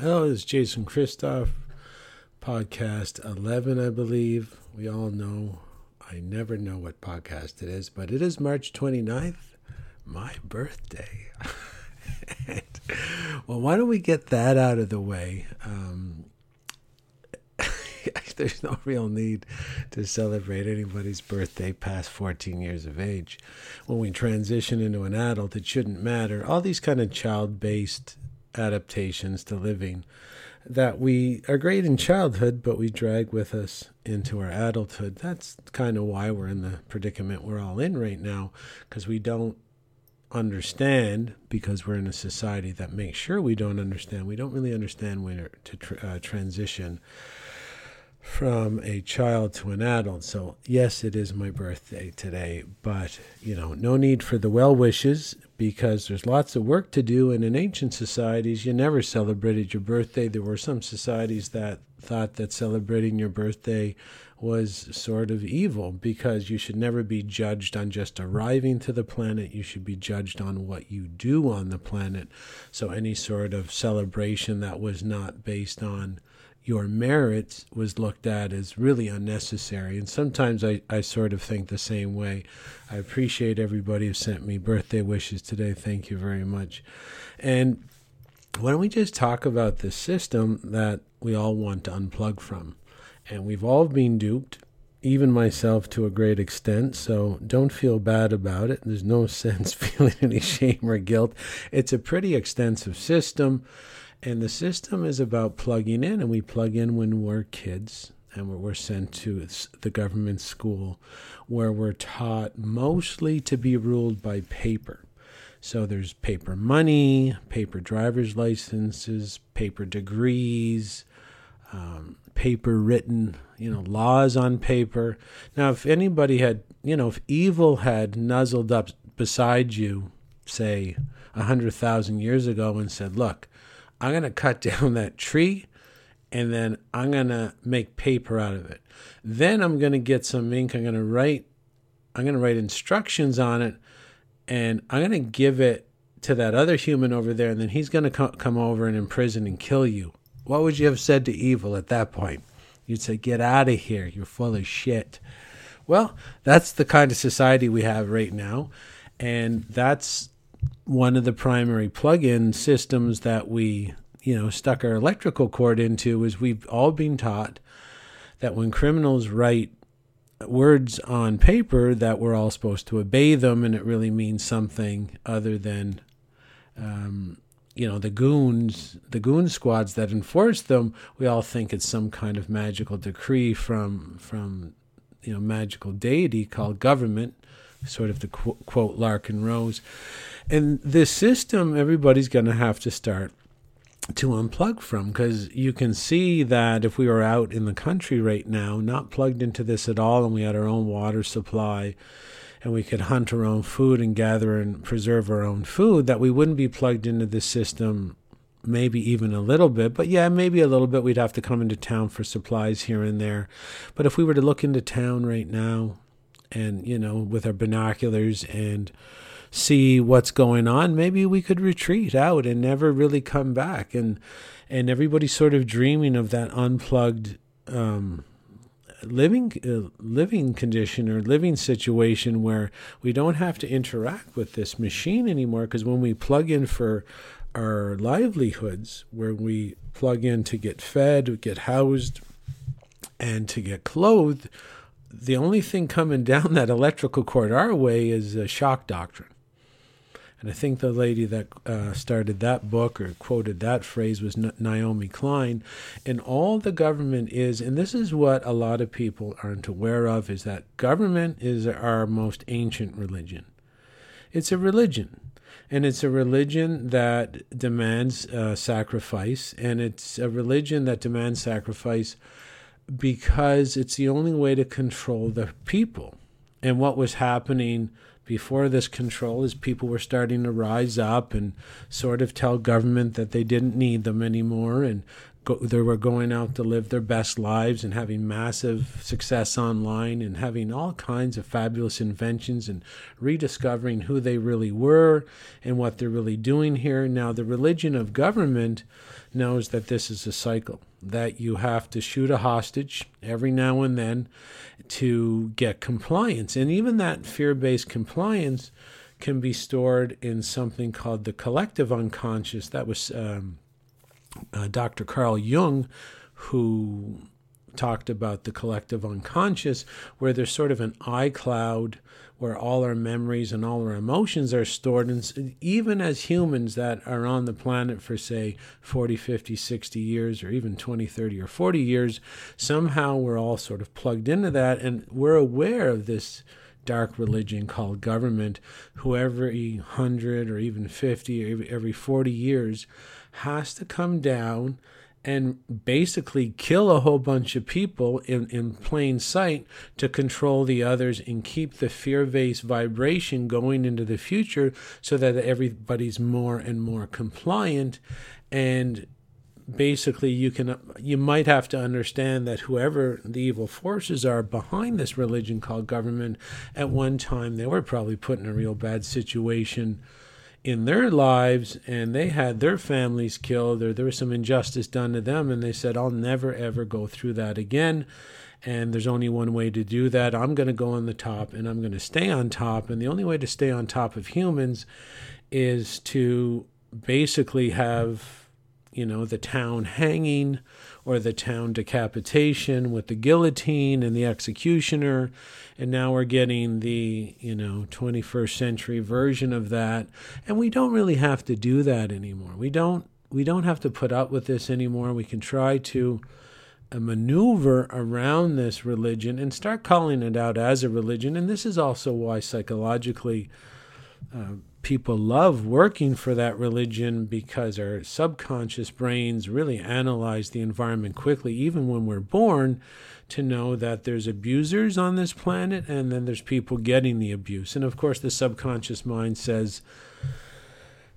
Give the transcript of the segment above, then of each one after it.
Hello, it's Jason Christoff, podcast 11, I believe. We all know, I never know what podcast it is, but it is March 29th, my birthday. and, well, why don't we get that out of the way? Um, there's no real need to celebrate anybody's birthday past 14 years of age. When we transition into an adult, it shouldn't matter. All these kind of child based adaptations to living that we are great in childhood, but we drag with us into our adulthood. That's kind of why we're in the predicament we're all in right now, because we don't understand, because we're in a society that makes sure we don't understand. We don't really understand where to tr- uh, transition from a child to an adult. So, yes, it is my birthday today, but you know, no need for the well wishes because there's lots of work to do. And in ancient societies, you never celebrated your birthday. There were some societies that thought that celebrating your birthday was sort of evil because you should never be judged on just arriving to the planet. You should be judged on what you do on the planet. So, any sort of celebration that was not based on your merits was looked at as really unnecessary. And sometimes I, I sort of think the same way. I appreciate everybody who sent me birthday wishes today. Thank you very much. And why don't we just talk about the system that we all want to unplug from? And we've all been duped, even myself to a great extent. So don't feel bad about it. There's no sense feeling any shame or guilt. It's a pretty extensive system. And the system is about plugging in, and we plug in when we're kids and we're sent to the government school where we're taught mostly to be ruled by paper. So there's paper money, paper driver's licenses, paper degrees, um, paper written, you know, laws on paper. Now, if anybody had, you know, if evil had nuzzled up beside you, say, a hundred thousand years ago and said, look, I'm going to cut down that tree and then I'm going to make paper out of it. Then I'm going to get some ink. I'm going to write I'm going to write instructions on it and I'm going to give it to that other human over there and then he's going to co- come over and imprison and kill you. What would you have said to evil at that point? You'd say, "Get out of here. You're full of shit." Well, that's the kind of society we have right now, and that's one of the primary plug-in systems that we you know stuck our electrical cord into is we've all been taught that when criminals write words on paper that we're all supposed to obey them and it really means something other than um, you know the goons the goon squads that enforce them. We all think it's some kind of magical decree from from you know magical deity called government sort of the qu- quote Larken Rose and this system, everybody's going to have to start to unplug from because you can see that if we were out in the country right now, not plugged into this at all, and we had our own water supply and we could hunt our own food and gather and preserve our own food, that we wouldn't be plugged into this system maybe even a little bit. But yeah, maybe a little bit. We'd have to come into town for supplies here and there. But if we were to look into town right now and, you know, with our binoculars and see what's going on, maybe we could retreat out and never really come back. And and everybody's sort of dreaming of that unplugged um, living uh, living condition or living situation where we don't have to interact with this machine anymore. Because when we plug in for our livelihoods, where we plug in to get fed, get housed, and to get clothed, the only thing coming down that electrical cord our way is shock doctrine. And I think the lady that uh, started that book or quoted that phrase was Naomi Klein. And all the government is, and this is what a lot of people aren't aware of, is that government is our most ancient religion. It's a religion. And it's a religion that demands uh, sacrifice. And it's a religion that demands sacrifice because it's the only way to control the people. And what was happening before this control is people were starting to rise up and sort of tell government that they didn't need them anymore and go, they were going out to live their best lives and having massive success online and having all kinds of fabulous inventions and rediscovering who they really were and what they're really doing here. Now, the religion of government knows that this is a cycle, that you have to shoot a hostage every now and then to get compliance. And even that fear based compliance can be stored in something called the collective unconscious. That was. Um, uh, Dr. Carl Jung, who talked about the collective unconscious, where there's sort of an iCloud where all our memories and all our emotions are stored. And even as humans that are on the planet for, say, 40, 50, 60 years, or even 20, 30, or 40 years, somehow we're all sort of plugged into that and we're aware of this dark religion called government, who every 100 or even 50 or every 40 years has to come down and basically kill a whole bunch of people in, in plain sight to control the others and keep the fear based vibration going into the future so that everybody's more and more compliant. And basically you can you might have to understand that whoever the evil forces are behind this religion called government at one time they were probably put in a real bad situation in their lives and they had their families killed or there was some injustice done to them and they said I'll never ever go through that again and there's only one way to do that. I'm going to go on the top and I'm going to stay on top. And the only way to stay on top of humans is to basically have you know the town hanging or the town decapitation with the guillotine and the executioner and now we're getting the you know 21st century version of that. And we don't really have to do that anymore. We don't we don't have to put up with this anymore. We can try to uh, maneuver around this religion and start calling it out as a religion. And this is also why psychologically uh, people love working for that religion because our subconscious brains really analyze the environment quickly, even when we're born, to know that there's abusers on this planet and then there's people getting the abuse. And of course, the subconscious mind says,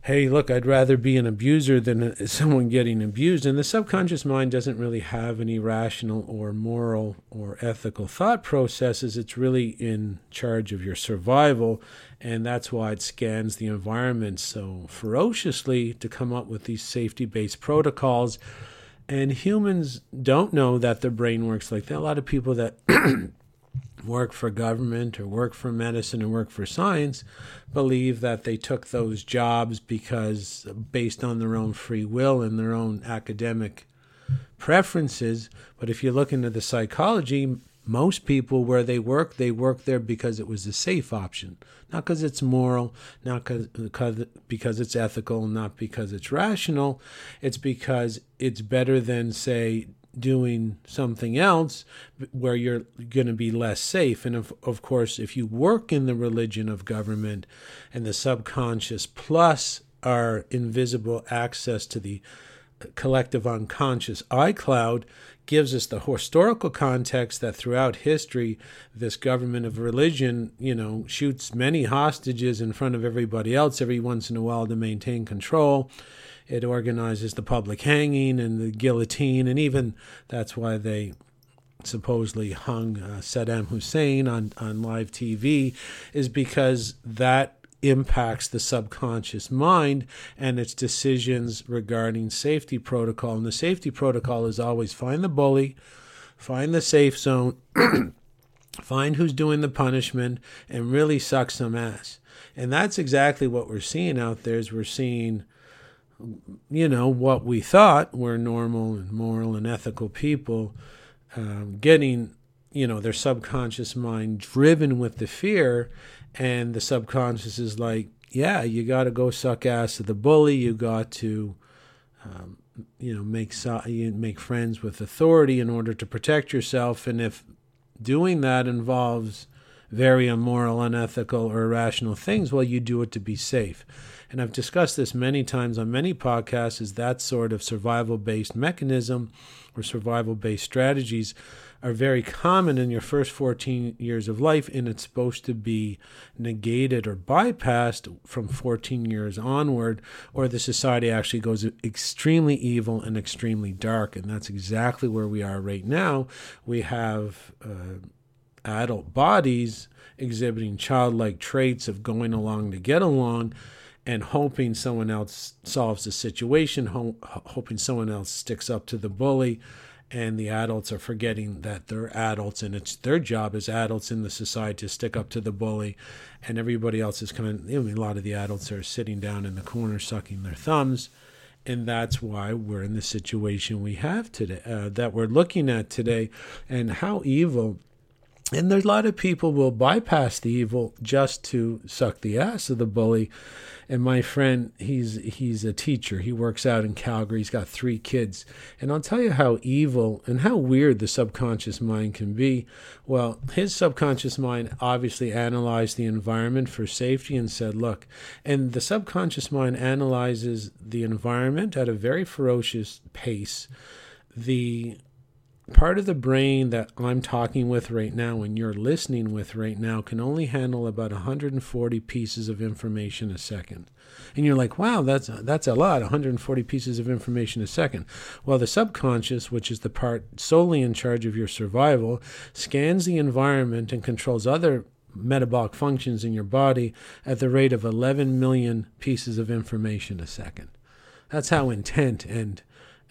hey, look, I'd rather be an abuser than someone getting abused. And the subconscious mind doesn't really have any rational or moral or ethical thought processes. It's really in charge of your survival. And that's why it scans the environment so ferociously to come up with these safety based protocols. And humans don't know that their brain works like that. A lot of people that work for government or work for medicine or work for science believe that they took those jobs because based on their own free will and their own academic preferences but if you look into the psychology most people where they work they work there because it was a safe option not because it's moral not because because it's ethical not because it's rational it's because it's better than say doing something else where you're going to be less safe. And of, of course, if you work in the religion of government and the subconscious plus our invisible access to the uh, collective unconscious iCloud gives us the historical context that throughout history this government of religion you know shoots many hostages in front of everybody else every once in a while to maintain control. It organizes the public hanging and the guillotine, and even that's why they supposedly hung uh, Saddam Hussein on, on live TV, is because that impacts the subconscious mind and its decisions regarding safety protocol. And the safety protocol is always find the bully, find the safe zone, find who's doing the punishment, and really suck some ass. And that's exactly what we're seeing out there. Is we're seeing you know, what we thought were normal and moral and ethical people um, getting, you know, their subconscious mind driven with the fear. And the subconscious is like, yeah, you got to go suck ass to the bully. You got to, um, you know, make so- you make friends with authority in order to protect yourself. And if doing that involves very immoral, unethical, or irrational things, well, you do it to be safe. And I've discussed this many times on many podcasts, is that sort of survival based mechanism or survival based strategies are very common in your first 14 years of life, and it's supposed to be negated or bypassed from 14 years onward, or the society actually goes extremely evil and extremely dark. And that's exactly where we are right now. We have uh, adult bodies exhibiting childlike traits of going along to get along and hoping someone else solves the situation, ho- hoping someone else sticks up to the bully and the adults are forgetting that they're adults and it's their job as adults in the society to stick up to the bully and everybody else is kind of I mean, a lot of the adults are sitting down in the corner sucking their thumbs and that's why we're in the situation we have today uh, that we're looking at today and how evil and there's a lot of people will bypass the evil just to suck the ass of the bully and my friend, he's he's a teacher. He works out in Calgary. He's got three kids. And I'll tell you how evil and how weird the subconscious mind can be. Well, his subconscious mind obviously analyzed the environment for safety and said, look, and the subconscious mind analyzes the environment at a very ferocious pace. The part of the brain that I'm talking with right now and you're listening with right now can only handle about 140 pieces of information a second. And you're like, wow, that's that's a lot, 140 pieces of information a second. Well, the subconscious, which is the part solely in charge of your survival, scans the environment and controls other metabolic functions in your body at the rate of 11 million pieces of information a second. That's how intent and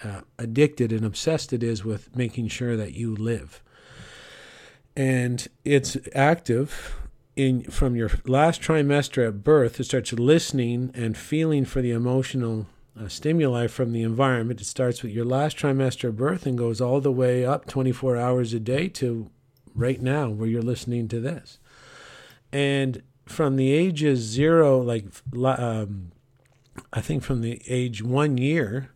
uh, addicted and obsessed it is with making sure that you live. And it's active in from your last trimester at birth. It starts listening and feeling for the emotional uh, stimuli from the environment. It starts with your last trimester of birth and goes all the way up 24 hours a day to right now where you're listening to this. And from the ages zero, like um, I think from the age one year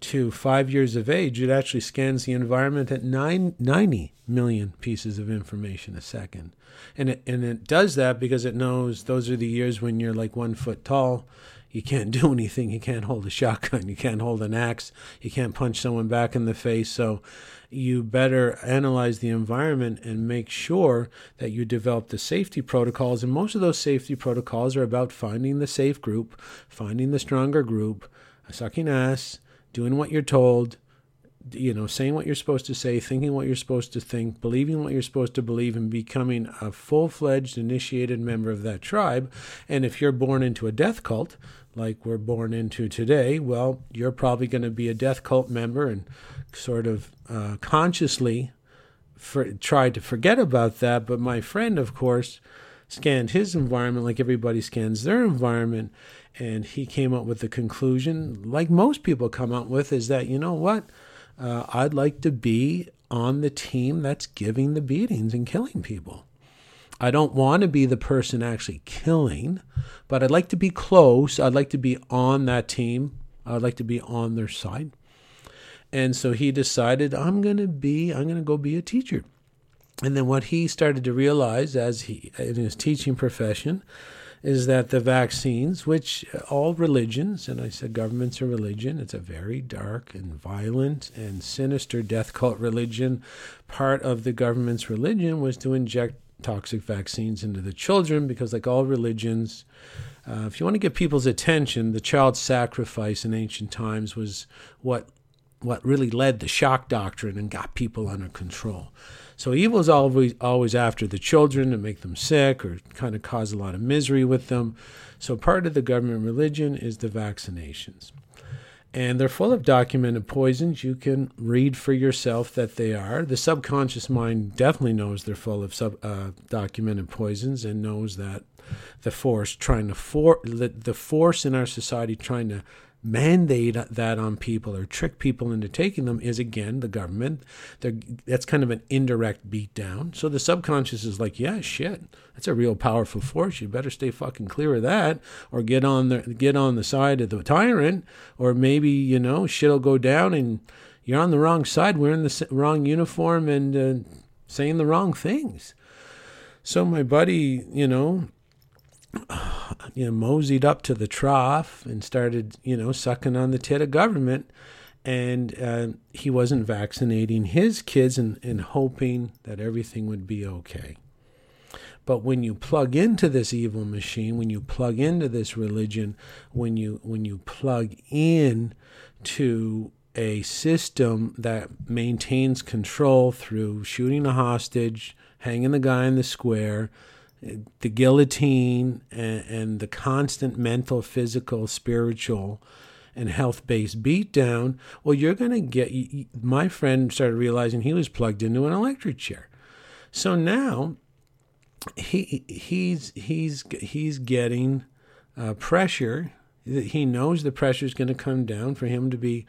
to five years of age, it actually scans the environment at nine, 90 million pieces of information a second. And it, and it does that because it knows those are the years when you're like one foot tall. You can't do anything. You can't hold a shotgun. You can't hold an axe. You can't punch someone back in the face. So you better analyze the environment and make sure that you develop the safety protocols. And most of those safety protocols are about finding the safe group, finding the stronger group, sucking ass, doing what you're told, you know, saying what you're supposed to say, thinking what you're supposed to think, believing what you're supposed to believe, and becoming a full fledged initiated member of that tribe. And if you're born into a death cult, like we're born into today, well, you're probably going to be a death cult member and sort of uh, consciously for, try to forget about that. But my friend, of course, scanned his environment like everybody scans their environment and he came up with the conclusion, like most people come up with, is that, you know what? Uh, I'd like to be on the team that's giving the beatings and killing people. I don't want to be the person actually killing, but I'd like to be close. I'd like to be on that team. I'd like to be on their side. And so he decided, I'm going to be, I'm going to go be a teacher. And then what he started to realize as he, in his teaching profession, is that the vaccines, which all religions, and I said governments are religion, it's a very dark and violent and sinister death cult religion. Part of the government's religion was to inject toxic vaccines into the children because, like all religions, uh, if you want to get people's attention, the child sacrifice in ancient times was what what really led the shock doctrine and got people under control. So evil is always always after the children to make them sick or kind of cause a lot of misery with them. So part of the government religion is the vaccinations. And they're full of documented poisons. You can read for yourself that they are. The subconscious mind definitely knows they're full of sub, uh, documented poisons and knows that the force trying to for the, the force in our society trying to mandate that on people or trick people into taking them is again the government. They're, that's kind of an indirect beatdown. So the subconscious is like, yeah, shit, that's a real powerful force. You better stay fucking clear of that, or get on the get on the side of the tyrant, or maybe you know shit'll go down and you're on the wrong side, wearing the wrong uniform and uh, saying the wrong things. So my buddy, you know, you know, moseyed up to the trough and started, you know, sucking on the tit of government. And uh, he wasn't vaccinating his kids and, and hoping that everything would be okay. But when you plug into this evil machine, when you plug into this religion, when you when you plug in to a system that maintains control through shooting a hostage, hanging the guy in the square, the guillotine, and, and the constant mental, physical, spiritual, and health based beatdown, well, you're going to get. My friend started realizing he was plugged into an electric chair. So now he he's he's he's getting uh, pressure. He knows the pressure is going to come down for him to be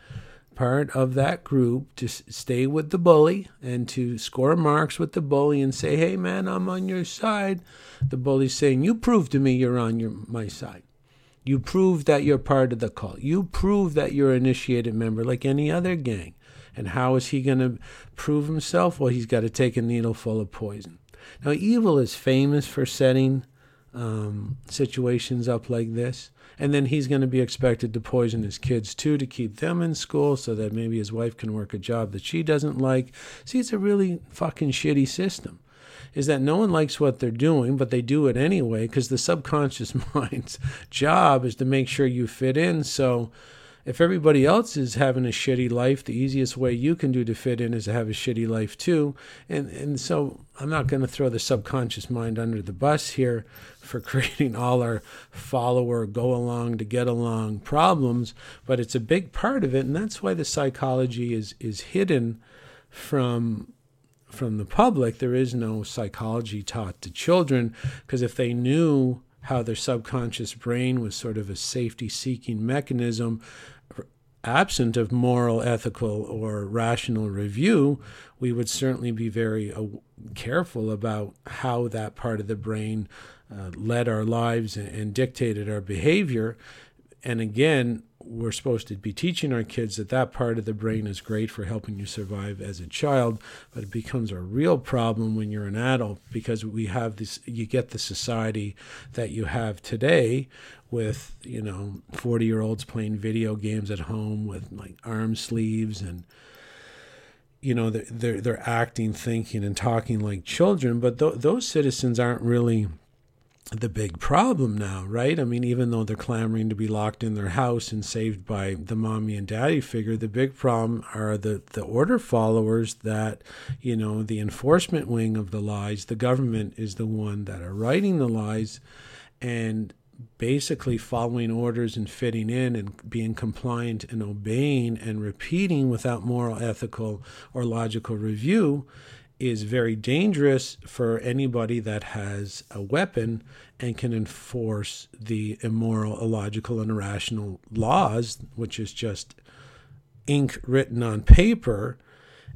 part of that group to stay with the bully and to score marks with the bully and say, "Hey, man, I'm on your side." The bully's saying, "You prove to me you're on your my side. You prove that you're part of the cult. You prove that you're an initiated member, like any other gang." And how is he going to prove himself? Well, he's got to take a needle full of poison. Now, evil is famous for setting um, situations up like this. And then he's going to be expected to poison his kids too to keep them in school so that maybe his wife can work a job that she doesn't like. See, it's a really fucking shitty system. Is that no one likes what they're doing, but they do it anyway because the subconscious mind's job is to make sure you fit in. So, if everybody else is having a shitty life, the easiest way you can do to fit in is to have a shitty life too. And and so I'm not going to throw the subconscious mind under the bus here for creating all our follower go along to get along problems, but it's a big part of it, and that's why the psychology is is hidden from from the public. There is no psychology taught to children because if they knew how their subconscious brain was sort of a safety seeking mechanism absent of moral, ethical, or rational review, we would certainly be very uh, careful about how that part of the brain uh, led our lives and, and dictated our behavior. And again, we're supposed to be teaching our kids that that part of the brain is great for helping you survive as a child, but it becomes a real problem when you're an adult because we have this, you get the society that you have today with, you know, 40 year olds playing video games at home with like arm sleeves and, you know, they're, they're, they're acting, thinking, and talking like children, but th- those citizens aren't really the big problem now, right? I mean, even though they're clamoring to be locked in their house and saved by the mommy and daddy figure, the big problem are the, the order followers that, you know, the enforcement wing of the lies, the government is the one that are writing the lies and basically following orders and fitting in and being compliant and obeying and repeating without moral, ethical, or logical review is very dangerous for anybody that has a weapon and can enforce the immoral, illogical, and irrational laws, which is just ink written on paper,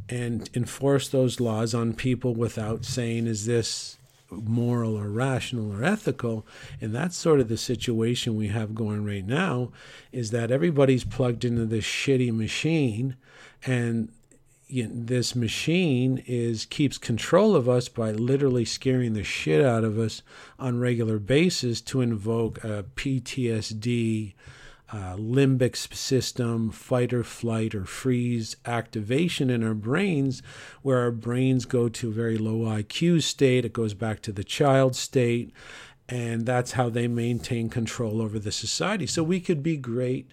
and enforce those laws on people without saying, is this moral or rational or ethical? And that's sort of the situation we have going right now is that everybody's plugged into this shitty machine and you know, this machine is keeps control of us by literally scaring the shit out of us on regular basis to invoke a PTSD, uh, limbic system, fight or flight or freeze activation in our brains, where our brains go to a very low IQ state. It goes back to the child state, and that's how they maintain control over the society. So we could be great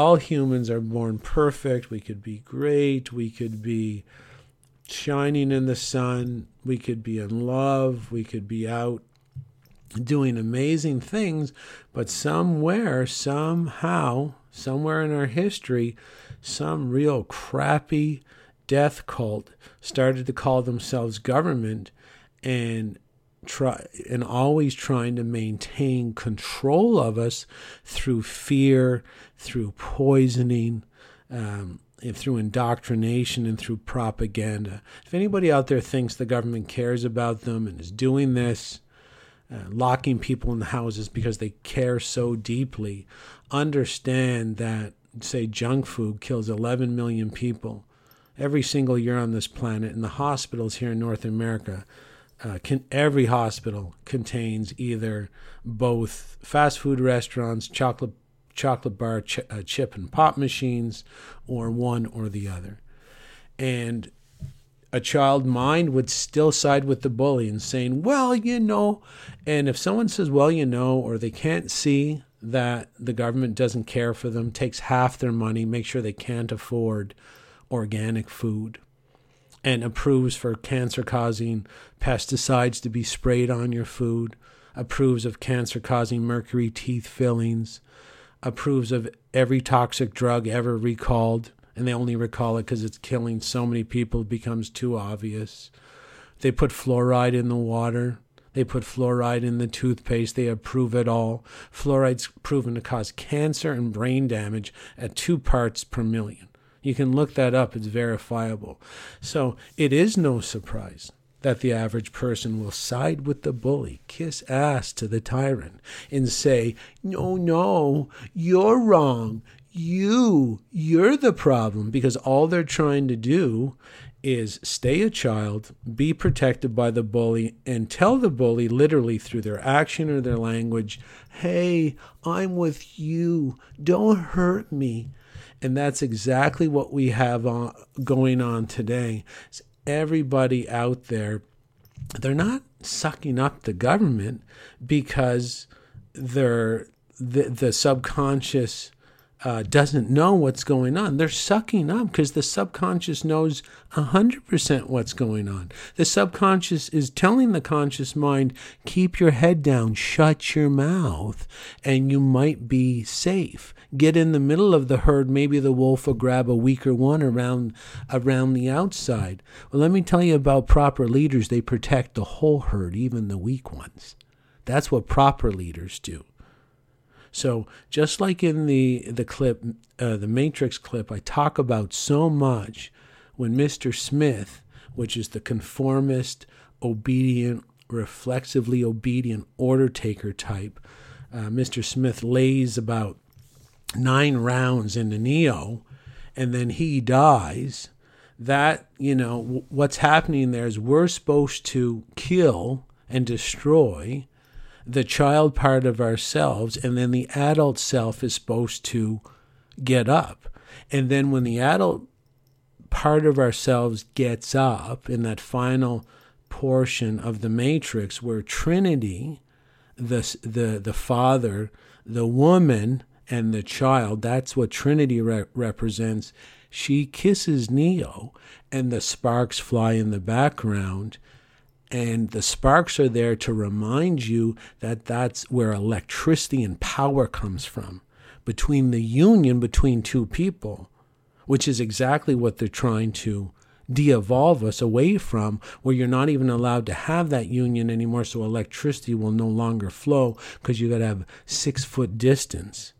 all humans are born perfect. We could be great. We could be shining in the sun. We could be in love. We could be out doing amazing things. But somewhere, somehow, somewhere in our history, some real crappy death cult started to call themselves government and try and always trying to maintain control of us through fear, through poisoning, um, through indoctrination and through propaganda. If anybody out there thinks the government cares about them and is doing this, uh, locking people in the houses because they care so deeply, understand that, say, junk food kills 11 million people every single year on this planet, and the hospitals here in North America uh, can, every hospital contains either both fast food restaurants, chocolate chocolate bar, ch- uh, chip and pop machines, or one or the other. And a child mind would still side with the bully and saying, well, you know, and if someone says, well, you know, or they can't see that the government doesn't care for them, takes half their money, make sure they can't afford organic food, and approves for cancer causing pesticides to be sprayed on your food, approves of cancer causing mercury teeth fillings, approves of every toxic drug ever recalled and they only recall it because it's killing so many people, it becomes too obvious. They put fluoride in the water. They put fluoride in the toothpaste. They approve it all. Fluoride's proven to cause cancer and brain damage at two parts per million. You can look that up, it's verifiable. So it is no surprise that the average person will side with the bully, kiss ass to the tyrant, and say, No, no, you're wrong you you're the problem because all they're trying to do is stay a child, be protected by the bully, and tell the bully literally through their action or their language, hey, I'm with you. Don't hurt me. And that's exactly what we have on, going on today. Everybody out there, they're not sucking up the government because they're the, the subconscious uh, doesn't know what's going on. They're sucking up because the subconscious knows 100% what's going on. The subconscious is telling the conscious mind, keep your head down, shut your mouth, and you might be safe. Get in the middle of the herd. Maybe the wolf will grab a weaker one around, around the outside. Well, let me tell you about proper leaders. They protect the whole herd, even the weak ones. That's what proper leaders do. So just like in the the clip, uh, the Matrix clip, I talk about so much when Mr. Smith, which is the conformist, obedient, reflexively obedient order taker type, uh, Mr. Smith lays about nine rounds into Neo, and then he dies. That you know w- what's happening there is we're supposed to kill and destroy the child part of ourselves, and then the adult self is supposed to get up. And then when the adult part of ourselves gets up in that final portion of the matrix where Trinity, the, the, the father, the woman, and the child, that's what Trinity re- represents. She kisses Neo, and the sparks fly in the background and the sparks are there to remind you that that's where electricity and power comes from between the union between two people, which is exactly what they're trying to de evolve us away from, where you're not even allowed to have that union anymore. So electricity will no longer flow because you got to have six foot distance.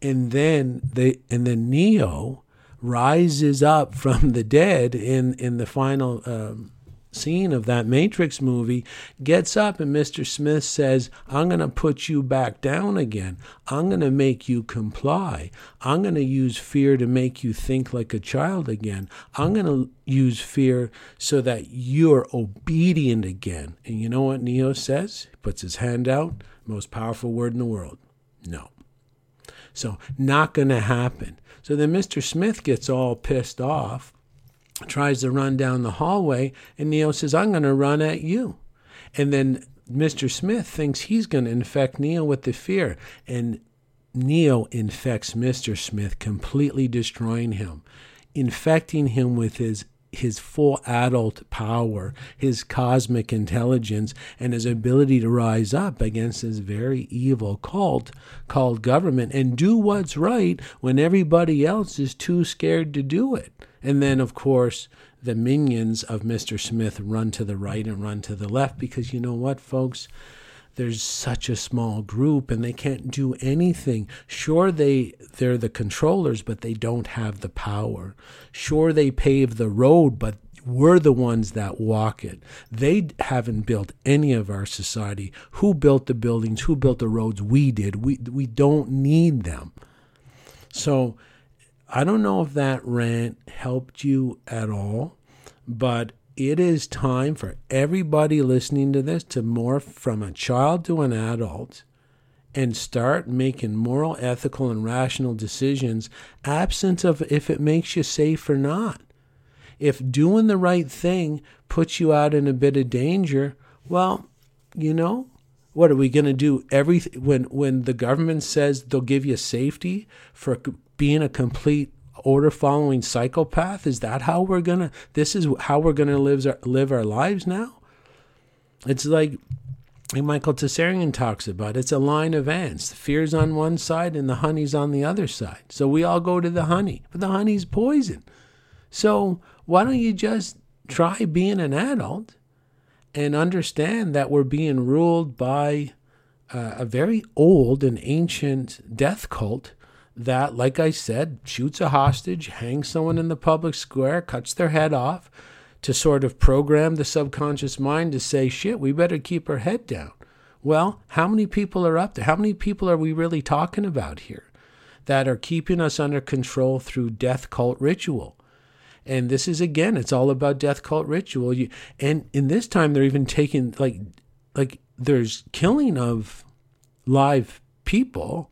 And then they, and then Neo rises up from the dead in, in the final, um, scene of that Matrix movie gets up and Mr. Smith says, I'm going to put you back down again. I'm going to make you comply. I'm going to use fear to make you think like a child again. I'm going to use fear so that you're obedient again. And you know what Neo says? He puts his hand out, most powerful word in the world. No. So, not going to happen. So then Mr. Smith gets all pissed off tries to run down the hallway, and Neo says, I'm going to run at you. And then Mr. Smith thinks he's going to infect Neo with the fear. And Neo infects Mr. Smith, completely destroying him, infecting him with his his full adult power, his cosmic intelligence, and his ability to rise up against this very evil cult called government and do what's right when everybody else is too scared to do it. And then, of course, the minions of Mr. Smith run to the right and run to the left because you know what, folks? There's such a small group and they can't do anything. Sure, they, they're the controllers, but they don't have the power. Sure, they pave the road, but we're the ones that walk it. They haven't built any of our society. Who built the buildings? Who built the roads? We did. We, we don't need them. So, I don't know if that rant helped you at all, but it is time for everybody listening to this to morph from a child to an adult and start making moral, ethical, and rational decisions, absent of if it makes you safe or not. If doing the right thing puts you out in a bit of danger, well, you know, what are we going to do? Everything when when the government says they'll give you safety for being a complete order following psychopath? Is that how we're gonna? This is how we're gonna live our, live our lives now. It's like Michael Tsarion talks about, it's a line of ants. The fear's on one side and the honey's on the other side. So we all go to the honey, but the honey's poison. So why don't you just try being an adult and understand that we're being ruled by uh, a very old and ancient death cult that, like I said, shoots a hostage, hangs someone in the public square, cuts their head off, to sort of program the subconscious mind to say, shit, we better keep our head down. Well, how many people are up there? How many people are we really talking about here that are keeping us under control through death cult ritual? And this is again, it's all about death cult ritual. You, and in this time, they're even taking like, like there's killing of live people,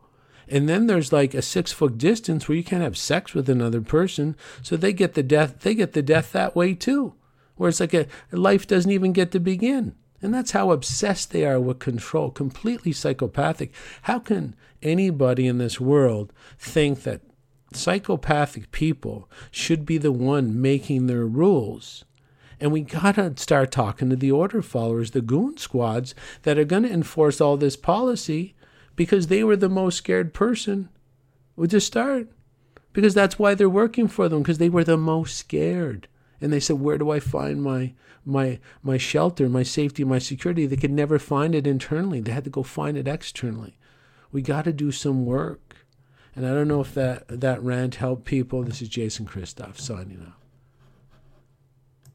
and then there's like a six foot distance where you can't have sex with another person, so they get the death. They get the death that way too where it's like a life doesn't even get to begin. And that's how obsessed they are with control, completely psychopathic. How can anybody in this world think that psychopathic people should be the one making their rules? And we gotta start talking to the order followers, the goon squads that are gonna enforce all this policy because they were the most scared person to start. Because that's why they're working for them, because they were the most scared and they said, "Where do I find my my my shelter, my safety, my security?" They could never find it internally. They had to go find it externally. We got to do some work. And I don't know if that that rant helped people. This is Jason Christoff signing out.